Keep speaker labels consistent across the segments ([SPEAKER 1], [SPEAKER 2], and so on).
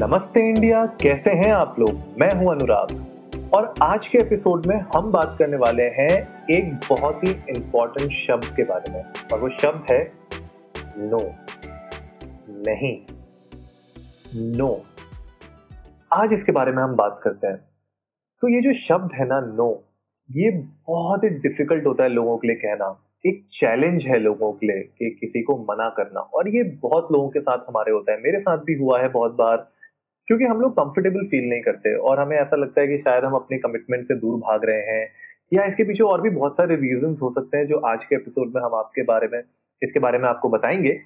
[SPEAKER 1] नमस्ते इंडिया, कैसे हैं आप लोग? मैं हूँ अनुराग। और आज के एपिसोड में हम बात करने वाले हैं एक बहुत ही इंपॉर्टेंट शब्द के बारे में। और वो शब्द है नो नहीं। नो आज इसके बारे में हम बात करते हैं। तो ये जो शब्द है ना नो ये बहुत ही डिफ़िकल्ट होता है लोगों के लिए कहना। एक चैलेंज है लोगों के लिए कि किसी को मना करना। और ये बहुत लोगों के साथ हमारे होता है। मेरे साथ भी हुआ है बहुत बार। क्योंकि हम लोग कंफर्टेबल फील नहीं करते और हमें ऐसा लगता है कि शायद हम अपने कमिटमेंट से दूर भाग रहे हैं या इसके पीछे और भी बहुत सारे रीजन हो सकते हैं जो आज के एपिसोड में हम आपके बारे में, इसके बारे में आपको बताएँगे।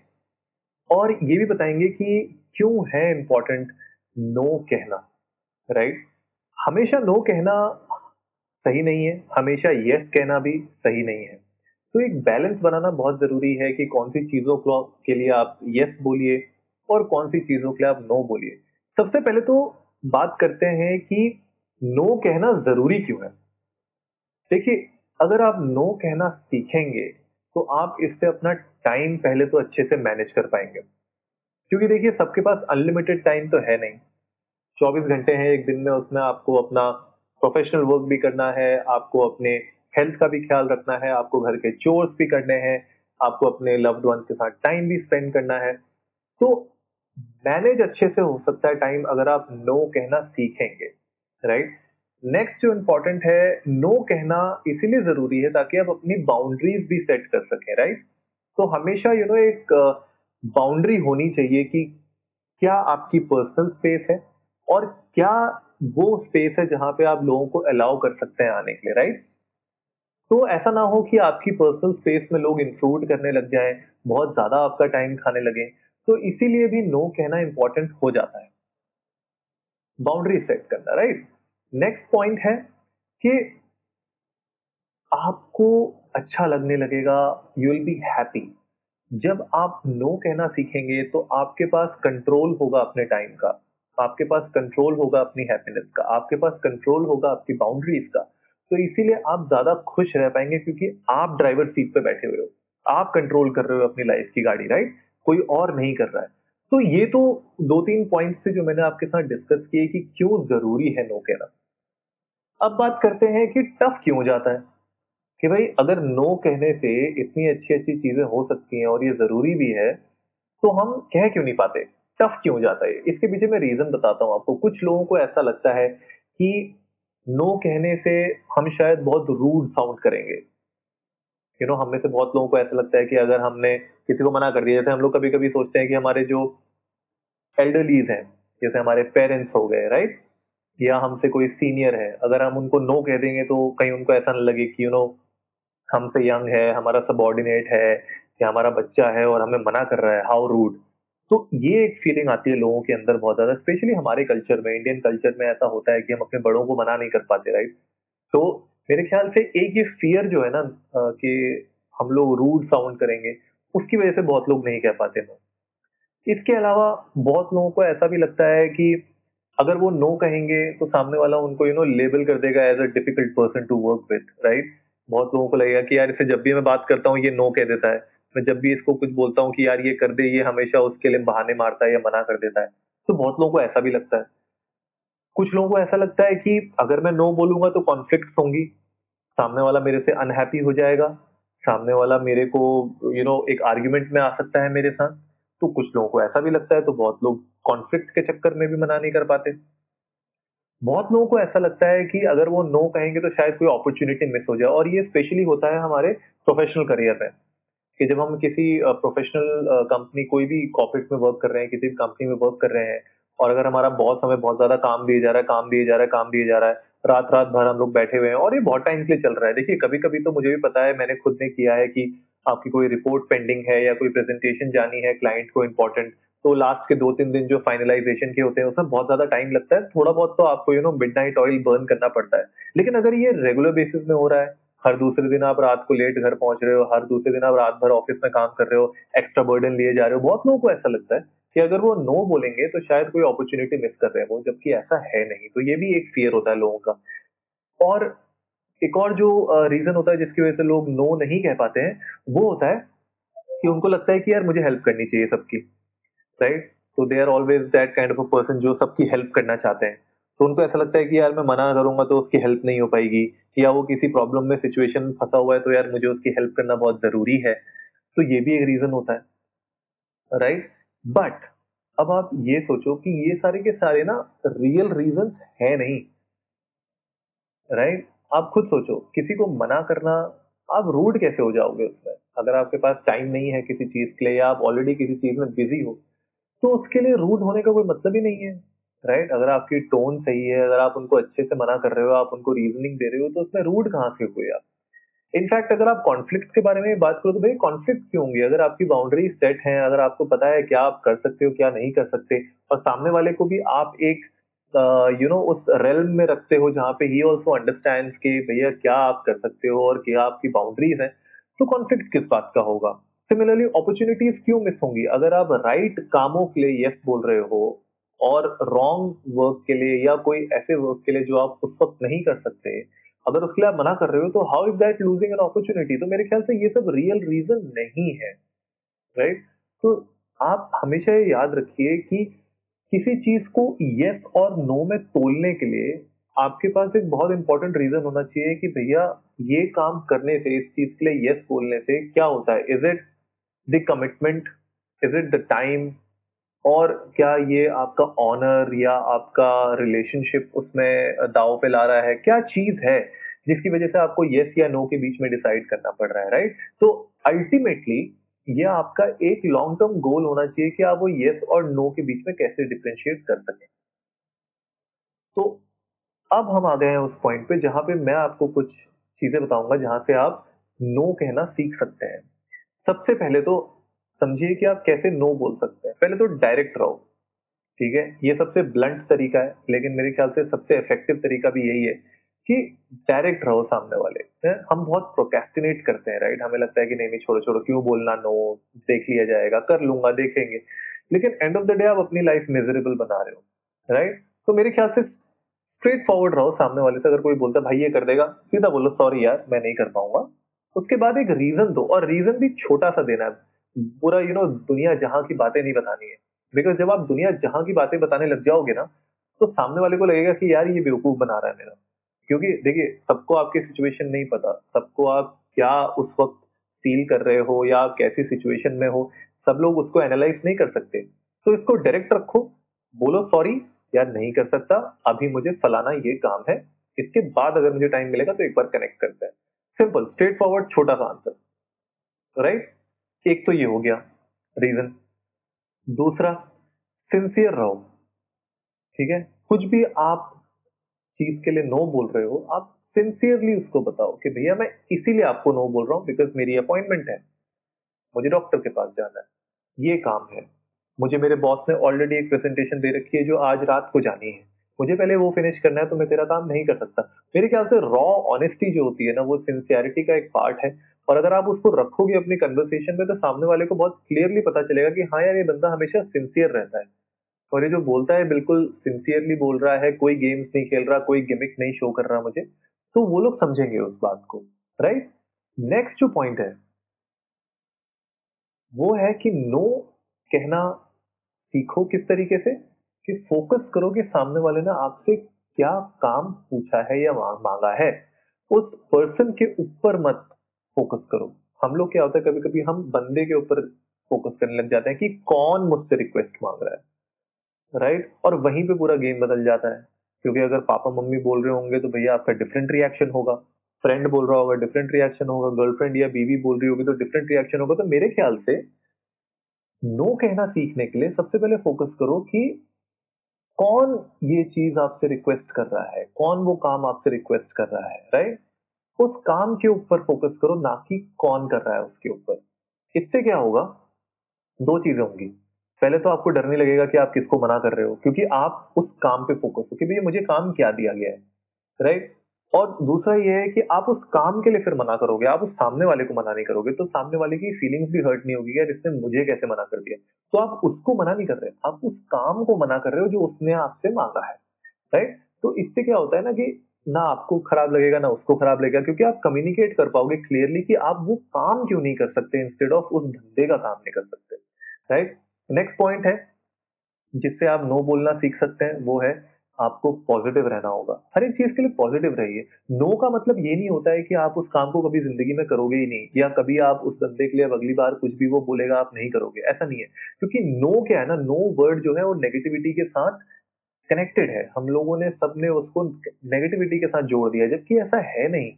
[SPEAKER 1] और ये भी बताएँगे कि क्यों है इम्पोर्टेंट नो कहना राइट हमेशा नो कहना सही नहीं है, हमेशा यस कहना भी सही नहीं है। तो एक बैलेंस बनाना बहुत ज़रूरी है कि कौन सी चीज़ों के लिए आप यस बोलिए और कौन सी चीज़ों के लिए आप नो बोलिए। सबसे पहले तो बात करते हैं कि नो कहना ज़रूरी क्यों है? देखिए, अगर आप नो कहना सीखेंगे तो आप इससे अपना टाइम पहले तो अच्छे से मैनेज कर पाएँगे। क्योंकि देखिए, सबके पास अनलिमिटेड टाइम तो है नहीं। 24 घंटे हैं एक दिन में, उसमें आपको अपना प्रोफेशनल वर्क भी करना है, आपको अपने हेल्थ का भी ख्याल रखना है, आपको घर के चोर्स भी करने हैं, आपको अपने लव्ड वंस के साथ टाइम भी स्पेंड करना है। तो मैनेज अच्छे से हो सकता है टाइम अगर आप नो कहना सीखेंगे राइट नेक्स्ट जो इंपॉर्टेंट है नो कहना इसीलिए ज़रूरी है ताकि आप अपनी बाउंड्रीज भी सेट कर सकें राइट तो हमेशा यू you नो know, एक बाउंड्री होनी चाहिए कि क्या आपकी पर्सनल स्पेस है और क्या वो स्पेस है जहाँ पे आप लोगों को अलाउ कर सकते हैं आने के लिए राइट तो ऐसा ना हो कि आपकी पर्सनल स्पेस में लोग इंक्लूड करने लग जाएँ बहुत ज़्यादा आपका टाइम खाने लगे। तो इसीलिए भी नो कहना इंपॉर्टेंट हो जाता है। बाउंड्री सेट करना राइट नेक्स्ट पॉइंट है कि आपको अच्छा लगने लगेगा यू विल बी हैप्पी जब आप नो कहना सीखेंगे तो आपके पास कंट्रोल होगा अपने टाइम का। आपके पास कंट्रोल होगा अपनी हैप्पीनेस का। आपके पास कंट्रोल होगा आपकी बाउंड्रीज का। तो इसीलिए आप ज़्यादा खुश रह पाएँगे क्योंकि आप ड्राइवर सीट पे बैठे हुए हो। आप कंट्रोल कर रहे हो अपनी लाइफ की गाड़ी राइट कोई और नहीं कर रहा है। तो ये तो दो तीन पॉइंट्स थे जो मैंने आपके साथ डिस्कस किए कि क्यों ज़रूरी है नो कहना। अब बात करते हैं कि टफ क्यों हो जाता है? कि भाई अगर नो कहने से इतनी अच्छी अच्छी चीज़ें हो सकती हैं और ये ज़रूरी भी है तो हम कह क्यों नहीं पाते? टफ क्यों जाता है? इसके पीछे मैं रीजन बताता हूँ आपको। कुछ लोगों को ऐसा लगता है कि नो कहने से हम शायद बहुत रूड साउंड करेंगे। यू नो हम में से बहुत लोगों को ऐसा लगता है कि अगर हमने किसी को मना कर दिया, जैसे हम लोग कभी कभी सोचते हैं कि हमारे जो एल्डरलीज हैं, जैसे हमारे पेरेंट्स हो गए राइट या हमसे कोई सीनियर है, अगर हम उनको नो कह देंगे तो कहीं उनको ऐसा ना लगे कि यू नो हमसे यंग है, हमारा सबॉर्डिनेट है, या हमारा बच्चा है और हमें मना कर रहा है हाउ रूड तो ये एक फीलिंग आती है लोगों के अंदर बहुत ज़्यादा स्पेशली हमारे कल्चर में इंडियन कल्चर में ऐसा होता है कि हम अपने बड़ों को मना नहीं कर पाते राइट तो मेरे ख्याल से एक ये फियर जो है ना कि हम लोग रूड साउंड करेंगे, उसकी वजह से बहुत लोग नहीं कह पाते नो इसके अलावा बहुत लोगों को ऐसा भी लगता है कि अगर वो नो कहेंगे तो सामने वाला उनको यू नो लेबल कर देगा as a difficult person to work with right बहुत लोगों को लगेगा कि यार, इसे जब भी मैं बात करता हूँ, ये नो कह देता है। मैं जब भी इसको कुछ बोलता हूँ कि यार, ये कर दे, ये हमेशा उसके लिए बहाने मारता है या मना कर देता है तो बहुत लोगों को ऐसा भी लगता है। कुछ लोगों को ऐसा लगता है कि अगर मैं नो बोलूँगा तो कॉन्फ्लिक्ट होंगी। सामने वाला मेरे से अनहैप्पी हो जाएगा। सामने वाला मेरे को यू you नो know, एक आर्ग्यूमेंट में आ सकता है मेरे साथ। तो कुछ लोगों को ऐसा भी लगता है तो बहुत लोग कॉन्फ्लिक्ट के चक्कर में भी मना नहीं कर पाते। बहुत लोगों को ऐसा लगता है कि अगर वो नो कहेंगे तो शायद कोई अपॉर्चुनिटी मिस हो जाए। और ये स्पेशली होता है हमारे प्रोफेशनल करियर में कि जब हम किसी प्रोफेशनल कंपनी कोई भी कॉर्पोरेट में वर्क कर रहे हैं किसी भी कंपनी में वर्क कर रहे हैं और अगर हमारा बॉस हमें बहुत ज़्यादा काम दिए जा रहा है, काम दिए जा रहा है, काम दिए जा रहा है रात रात भर हम लोग बैठे हुए हैं और ये बहुत टाइम के लिए चल रहा है। देखिए कभी कभी तो मुझे भी पता है, मैंने खुद ने किया है कि आपकी कोई रिपोर्ट पेंडिंग है या कोई प्रेजेंटेशन जानी है क्लाइंट को इम्पोर्टेंट तो लास्ट के दो तीन दिन जो फाइनलाइजेशन के होते हैं, उसमें बहुत ज़्यादा टाइम लगता है। थोड़ा बहुत तो आपको you know midnight oil burn करना पड़ता है। लेकिन अगर ये रेगुलर बेसिस में हो रहा है, हर दूसरे दिन आप रात को लेट घर पहुँच रहे हो, हर दूसरे दिन आप रात भर ऑफ़िस में काम कर रहे हो एक्स्ट्रा बर्डन लिए जा रहे हो, बहुत लोगों को ऐसा लगता है। कि अगर वो नो बोलेंगे तो शायद कोई अपॉर्चुनिटी मिस कर रहे हैं वो, जबकि ऐसा है नहीं। तो ये भी एक फियर होता है लोगों का। और एक और जो रीजन होता है जिसकी वजह से लोग नो नहीं कह पाते हैं, वो होता है कि उनको लगता है कि यार मुझे हेल्प करनी चाहिए सबकी राइट तो they are always that kind of a person जो सबकी हेल्प करना चाहते हैं। तो उनको ऐसा लगता है कि यार मैं मना करूँगा तो उसकी हेल्प नहीं हो पाएगी, या वो किसी प्रॉब्लम में सिचुएशन फंसा हुआ है तो यार मुझे उसकी हेल्प करना बहुत ज़रूरी है। तो ये भी एक रीजन होता है राइट बट अब आप ये सोचो कि ये सारे के सारे ना रियल रीजंस है नहीं राइट right? आप खुद सोचो, किसी को मना करना, आप रूड कैसे हो जाओगे उसमें अगर आपके पास टाइम नहीं है किसी चीज़ के लिए या आप ऑलरेडी किसी चीज़ में बिज़ी हो तो उसके लिए रूड होने का कोई मतलब ही नहीं है राइट right? अगर आपकी टोन सही है, अगर आप उनको अच्छे से मना कर रहे हो, आप उनको रीजनिंग दे रहे हो तो उसमें रूड कहाँ से हुए आप इनफैक्ट अगर आप कॉन्फ्लिक्ट के बारे में बात करो तो भाई कॉन्फ्लिक्ट क्यों होंगे? अगर आपकी बाउंड्री सेट है, अगर आपको पता है क्या आप कर सकते हो, क्या नहीं कर सकते, और सामने वाले को भी आप एक यू नो उस रेल में रखते हो जहाँ पे ही ऑल्सो अंडरस्टैंड कि भैया क्या आप कर सकते हो और क्या आपकी बाउंड्रीज हैं तो कॉन्फ्लिक्ट किस बात का होगा? सिमिलरली अपॉर्चुनिटीज़ क्यों मिस होंगी? अगर आप राइट right कामों के लिए यस बोल रहे हो और रॉन्ग वर्क के लिए या कोई ऐसे वर्क के लिए जो आप उस वक्त नहीं कर सकते अगर उसके लिए आप मना कर रहे हो तो how is that losing an opportunity तो मेरे ख्याल से ये सब रियल रीजन नहीं है राइट right? तो आप हमेशा ये याद रखिए कि किसी चीज़ को यस और नो में तोलने के लिए आपके पास एक बहुत इंपॉर्टेंट रीजन होना चाहिए कि भैया, ये काम करने से, इस चीज़ के लिए यस बोलने से क्या होता है? Is it the commitment is it the time और क्या ये आपका ऑनर या आपका रिलेशनशिप उसमें दाव पे ला रहा है? क्या चीज़ है जिसकी वजह से आपको यस या नो के बीच में डिसाइड करना पड़ रहा है राइट तो अल्टीमेटली ये आपका एक लॉन्ग टर्म गोल होना चाहिए कि आप वो यस और नो के बीच में कैसे डिफ्रेंशिएट कर सकें। तो अब हम आ गए हैं उस पॉइंट पे जहाँ पे मैं आपको कुछ चीज़ें बताऊँगा जहाँ से आप नो कहना सीख सकते हैं। सबसे पहले तो समझिए कि आप कैसे नो बोल सकते हैं। पहले तो डायरेक्ट रहो, ठीक है? ये सबसे ब्लंट तरीका है, लेकिन मेरे ख्याल से सबसे इफ़ेक्टिव तरीका भी यही है कि डायरेक्ट रहो सामने वाले, है? हम बहुत प्रोकेस्टिनेट करते हैं राइट हमें लगता है कि नहीं नहीं, छोड़ो छोड़ो, क्यों बोलना नो देख लिया जाएगा, कर लूँगा, देखेंगे। लेकिन एंड ऑफ़ द डे आप अपनी लाइफ मेजरेबल बना रहे हो राइट तो मेरे ख्याल से स्ट्रेट फॉरवर्ड रहो सामने वाले से। अगर कोई बोलता है, भाई, ये कर देगा। सीधा बोलो सॉरी यार, मैं नहीं कर पाऊँगा। उसके बाद एक रीजन दो, और रीजन भी छोटा सा देना है। पूरा यू नो दुनिया जहाँ की बातें नहीं बतानी है। बिकॉज़ जब आप दुनिया जहाँ की बातें बताने लग जाओगे ना तो सामने वाले को लगेगा कि यार ये बेवकूफ़ बना रहा है मेरा। क्योंकि देखिए, सबको आपकी सिचुएशन नहीं पता। सबको आप क्या उस वक्त फील कर रहे हो या कैसी सिचुएशन में हो, सब लोग उसको एनालाइज नहीं कर सकते। तो इसको डायरेक्ट रखो। बोलो सॉरी यार नहीं कर सकता। अभी मुझे फलाना ये काम है। इसके बाद अगर मुझे टाइम मिलेगा तो एक बार कनेक्ट करते हैं। सिंपल स्ट्रेट फॉरवर्ड छोटा सा आंसर राइट एक तो ये हो गया रीजन दूसरा सिंसियर रहो। ठीक है? कुछ भी आप चीज़ के लिए नो बोल रहे हो, आप सिंसियरली उसको बताओ कि भैया मैं इसीलिए आपको नो बोल रहा हूँ बिकॉज़ मेरी अपॉइंटमेंट है। मुझे डॉक्टर के पास जाना है। ये काम है। मुझे मेरे बॉस ने ऑलरेडी एक प्रेजेंटेशन दे रखी है जो आज रात को जानी है। मुझे पहले वो फिनिश करना है तो मैं तेरा काम नहीं कर सकता। मेरे ख्याल से रॉ ऑनेस्टी जो होती है ना, वो सिंसियरिटी का एक पार्ट है। और अगर आप उसको रखोगे अपनी कन्वर्सेशन में तो सामने वाले को बहुत क्लियरली पता चलेगा कि हाँ यार, ये बंदा हमेशा सिंसियर रहता है। और ये जो बोलता है, बिल्कुल सिंसियरली बोल रहा है, कोई गेम्स नहीं खेल रहा, कोई गिमिक नहीं शो कर रहा मुझे तो वो लोग समझेंगे उस बात को राइट नेक्स्ट जो पॉइंट है, वो है कि नो कहना सीखो किस तरीके से, कि फोकस करो कि सामने वाले ने आपसे क्या काम पूछा है या मांगा है। उस पर्सन के ऊपर मत फोकस करो। हम लोग क्या होता है कभी कभी हम बंदे के ऊपर फोकस करने लग जाते हैं कि कौन मुझसे रिक्वेस्ट मांग रहा है राइट right? और वहीं पे पूरा गेम बदल जाता है। क्योंकि अगर पापा मम्मी बोल रहे होंगे तो भैया आपका डिफरेंट रिएक्शन होगा। फ्रेंड बोल रहा होगा डिफरेंट रिएक्शन होगा। गर्लफ्रेंड या बीवी बोल रही होगी तो डिफरेंट रिएक्शन होगा। तो मेरे ख्याल से नो कहना सीखने के लिए सबसे पहले फोकस करो कि कौन ये चीज़ आपसे रिक्वेस्ट कर रहा है? कौन वो काम आपसे रिक्वेस्ट कर रहा है राइट उस काम के ऊपर फोकस करो, ना कि कौन कर रहा है उसके ऊपर। इससे क्या होगा? दो चीज़ें होंगी। पहले तो आपको डर नहीं लगेगा कि आप किसको मना कर रहे हो, क्योंकि आप उस काम पे फोकस हो कि भैया मुझे काम क्या दिया गया है राइट और दूसरा ये है कि आप उस काम के लिए फिर मना करोगे, आप उस सामने वाले को मना नहीं करोगे तो सामने वाले की फीलिंग्स भी हर्ट नहीं होगी यार इसने मुझे कैसे मना कर दिया। तो आप उसको मना नहीं कर रहे, आप उस काम को मना कर रहे हो जो उसने आपसे मांगा है राइट तो इससे क्या होता है ना कि ना आपको खराब लगेगा, ना उसको खराब लगेगा, क्योंकि आप कम्युनिकेट कर पाओगे क्लियरली कि आप वो काम क्यों नहीं कर सकते इंस्टेड ऑफ़ उस धंधे का काम नहीं कर सकते। राइट नेक्स्ट पॉइंट है, जिससे आप नो बोलना सीख सकते हैं, वो है आपको पॉजिटिव रहना होगा। हर एक चीज़ के लिए पॉजिटिव रहिए। नो का मतलब ये नहीं होता है कि आप उस काम को कभी ज़िंदगी में करोगे ही नहीं, या कभी आप उस बंदे के लिए अगली बार कुछ भी वो बोलेगा, आप नहीं करोगे। ऐसा नहीं है। क्योंकि नो क्या है ना नो वर्ड जो है वो नेगेटिविटी के साथ कनेक्टेड है। हम लोगों ने सबने उसको नेगेटिविटी के साथ जोड़ दिया, जबकि ऐसा है नहीं।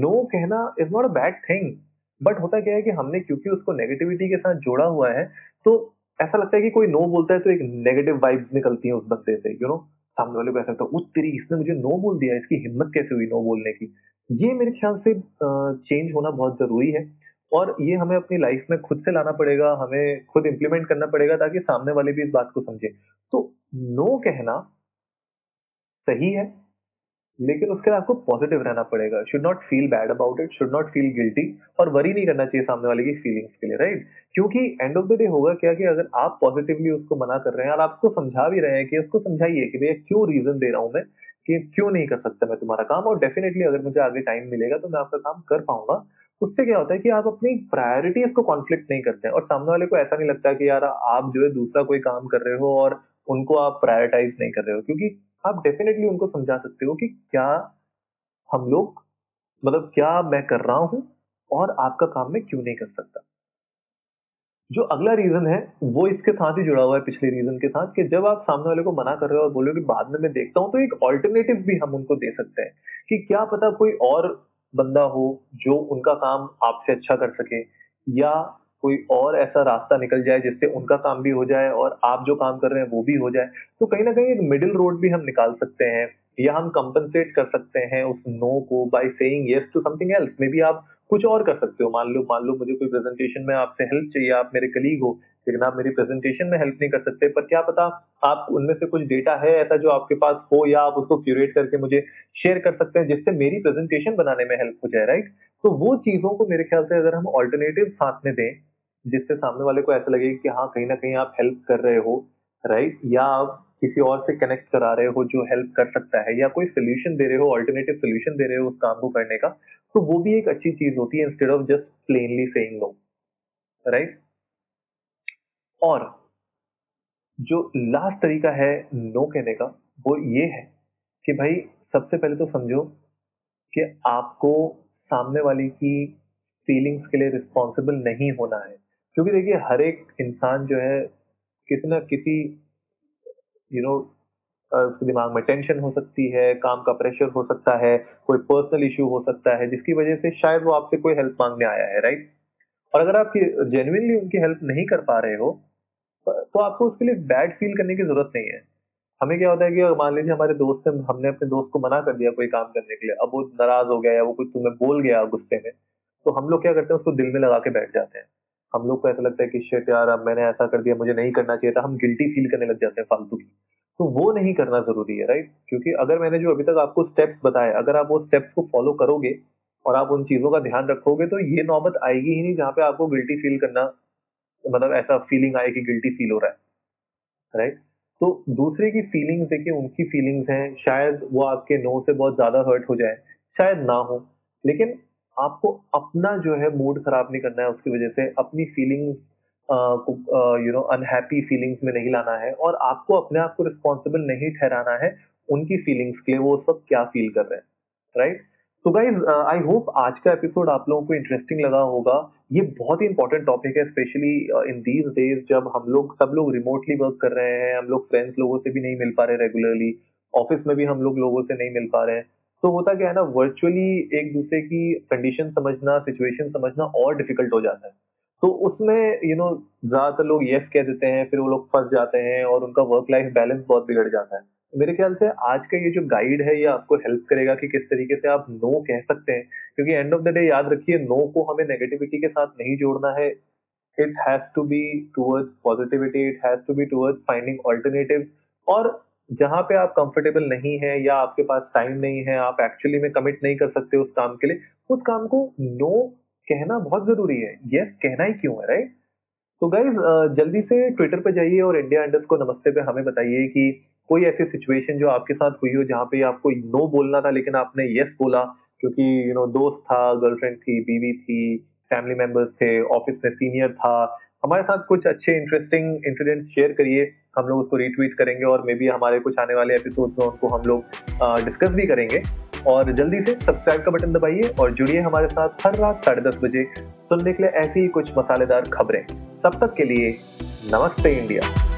[SPEAKER 1] नो कहना is not a bad thing but होता क्या है कि हमने क्योंकि उसको नेगेटिविटी के साथ जोड़ा हुआ है तो ऐसा लगता है कि कोई नो बोलता है तो एक नेगेटिव वाइब्स निकलती है उस बंदे से यू नो सामने वाले को ऐसा लगता है तेरी, इसने मुझे नो बोल दिया, इसकी हिम्मत कैसे हुई नो बोलने की? ये मेरे ख्याल से चेंज होना बहुत ज़रूरी है। और ये हमें अपनी लाइफ में खुद से लाना पड़ेगा, हमें खुद इंप्लीमेंट करना पड़ेगा ताकि सामने वाले भी इस बात को समझे। तो नो कहना सही है, लेकिन उसके लिए आपको पॉजिटिव रहना पड़ेगा। Should not feel bad about it should not feel guilty और वरी नहीं करना चाहिए सामने वाले की फीलिंग्स के लिए राइट क्योंकि एंड ऑफ़ द डे होगा क्या कि अगर आप पॉजिटिवली उसको मना कर रहे हैं और आप उसको समझा भी रहे हैं कि उसको समझाइए कि भैया क्यों रीजन दे रहा हूँ मैं, कि क्यों नहीं कर सकता मैं तुम्हारा काम? और डेफिनेटली अगर मुझे आगे टाइम मिलेगा तो मैं आपका काम कर पाऊँगा। उससे क्या होता है कि आप अपनी प्रायोरिटीज को कॉन्फ्लिक्ट नहीं करते हैं और सामने वाले को ऐसा नहीं लगता कि यार आप जो है दूसरा कोई काम कर रहे हो और उनको आप प्रायोरिटाइज नहीं कर रहे हो, क्योंकि आप डेफिनेटली उनको समझा सकते हो कि क्या हम लोग मतलब क्या मैं कर रहा हूँ और आपका काम मैं क्यों नहीं कर सकता? जो अगला रीजन है, वो इसके साथ ही जुड़ा हुआ है पिछले रीजन के साथ कि जब आप सामने वाले को मना कर रहे हो और बोलो कि बाद में मैं देखता हूँ तो एक ऑल्टरनेटिव भी हम उनको दे सकते हैं कि क्या पता कोई और बंदा हो जो उनका काम आपसे अच्छा कर सके या कोई और ऐसा रास्ता निकल जाए जिससे उनका काम भी हो जाए और आप जो काम कर रहे हैं वो भी हो जाए तो कहीं ना कहीं एक मिडिल रोड भी हम निकाल सकते हैं या हम कंपनसेट कर सकते हैं उस नो को by saying yes to something else maybe आप कुछ और कर सकते हो। मान लो मान लो मुझे कोई प्रेजेंटेशन में आपसे हेल्प चाहिए, आप मेरे कलीग हो, लेकिन आप मेरी प्रेजेंटेशन में हेल्प नहीं कर सकते। पर क्या पता आप उनमें से कुछ डेटा है ऐसा जो आपके पास हो या आप उसको क्यूरेट करके मुझे शेयर कर सकते हैं, जिससे मेरी प्रेजेंटेशन बनाने में हेल्प हो जाए राइट तो वो चीज़ों को मेरे ख्याल से अगर हम ऑल्टरनेटिव साथ में दें, जिससे सामने वाले को ऐसा लगे कि हाँ कहीं ना कहीं आप हेल्प कर रहे हो राइट या आप किसी और से कनेक्ट करा रहे हो जो हेल्प कर सकता है, या कोई सोल्यूशन दे रहे हो ऑल्टरनेटिव सोल्यूशन दे रहे हो उस काम को करने का तो वो भी एक अच्छी चीज़ होती है instead of just plainly saying no right और जो लास्ट तरीका है नो कहने का, वो ये है कि भाई सबसे पहले तो समझो कि आपको सामने वाली की फीलिंग्स के लिए रिस्पॉन्सिबल नहीं होना है। क्योंकि देखिए हर एक इंसान जो है किसी ना किसी यू नो उसके दिमाग में टेंशन हो सकती है, काम का प्रेशर हो सकता है, कोई पर्सनल इश्यू हो सकता है, जिसकी वजह से शायद वो आपसे कोई हेल्प मांगने आया है राइट और अगर आप जेन्यनली उनकी हेल्प नहीं कर पा रहे हो तो आपको उसके लिए बैड फील करने की ज़रूरत नहीं है। हमें क्या होता है कि मान लीजिए हमारे दोस्त ने हमने अपने दोस्त को मना कर दिया कोई काम करने के लिए, अब वो नाराज़ हो गया या वो कुछ तुम्हें बोल गया गुस्से में तो हम लोग क्या करते हैं, उसको दिल में लगा के बैठ जाते हैं। हम लोग को ऐसा लगता है कि शेट यार, अब मैंने ऐसा कर दिया, मुझे नहीं करना चाहिए था, हम गिल्टी फील करने लग जाते हैं फालतू की। तो वो नहीं करना ज़रूरी है राइट क्योंकि अगर मैंने जो अभी तक आपको स्टेप्स बताए, अगर आप वो स्टेप्स को फॉलो करोगे और आप उन चीज़ों का ध्यान रखोगे तो ये नौबत आएगी ही नहीं जहाँ पे आपको गिल्टी फील करना मतलब ऐसा फीलिंग आए कि गिल्टी फील हो रहा है राइट तो दूसरे की फीलिंग्स देखिए उनकी फीलिंग्स हैं, शायद वो आपके नो से बहुत ज़्यादा हर्ट हो जाए, शायद ना हो, लेकिन आपको अपना जो है मूड खराब नहीं करना है, उसकी वजह से अपनी feelings you know unhappy feelings में नहीं लाना है और आपको अपने आप को रिस्पॉन्सिबल नहीं ठहराना है उनकी फीलिंग्स के लिए वो उस वक्त क्या फील कर रहे हैं राइट तो गाइज़ आई होप आज का एपिसोड आप लोगों को इंटरेस्टिंग लगा होगा। ये बहुत ही इंपॉर्टेंट टॉपिक है स्पेशली इन दीज डेज़ जब हम लोग, सब लोग रिमोटली वर्क कर रहे हैं, हम लोग फ्रेंड्स लोगों से भी नहीं मिल पा रहे रेगुलरली ऑफ़िस में भी हम लोग लोगों से नहीं मिल पा रहे हैं। तो होता क्या है ना वर्चुअली एक दूसरे की कंडीशन समझना सिचुएशन समझना और डिफ़िकल्ट हो जाता है। तो उसमें यू नो ज़्यादातर लोग यस कह देते हैं, फिर वो लोग फंस जाते हैं और उनका वर्क लाइफ बैलेंस बहुत बिगड़ जाता है। मेरे ख्याल से आज का ये जो गाइड है, ये आपको हेल्प करेगा कि किस तरीके से आप नो कह सकते हैं। क्योंकि एंड ऑफ़ द डे याद रखिए नो को हमें नेगेटिविटी के साथ नहीं जोड़ना है। It has to be towards positivity it has to be towards finding alternative और जहाँ पे आप कंफर्टेबल नहीं है या आपके पास टाइम नहीं है, आप एक्चुअली में कमिट नहीं कर सकते उस काम के लिए, उस काम को नो कहना बहुत ज़रूरी है। यस कहना ही क्यों है राइट तो गाइज़ जल्दी से ट्विटर पे जाइए और इंडिया इंडस को नमस्ते पे हमें बताइए कि कोई ऐसी सिचुएशन जो आपके साथ हुई हो जहाँ पे आपको नो बोलना था लेकिन आपने यस बोला क्योंकि यू नो दोस्त था गर्लफ्रेंड थी, बीवी थी फैमिली मेंबर्स थे ऑफ़िस में सीनियर था। हमारे साथ कुछ अच्छे इंटरेस्टिंग इंसिडेंट्स शेयर करिए। हम लोग उसको रीट्वीट करेंगे और मे बी हमारे कुछ आने वाले एपिसोड्स में उनको हम लोग डिस्कस भी करेंगे। और जल्दी से सब्सक्राइब का बटन दबाइए और जुड़िए हमारे साथ हर रात साढ़े दस बजे सुनने के लिए ऐसी ही कुछ मसालेदार खबरें। तब तक के लिए नमस्ते इंडिया।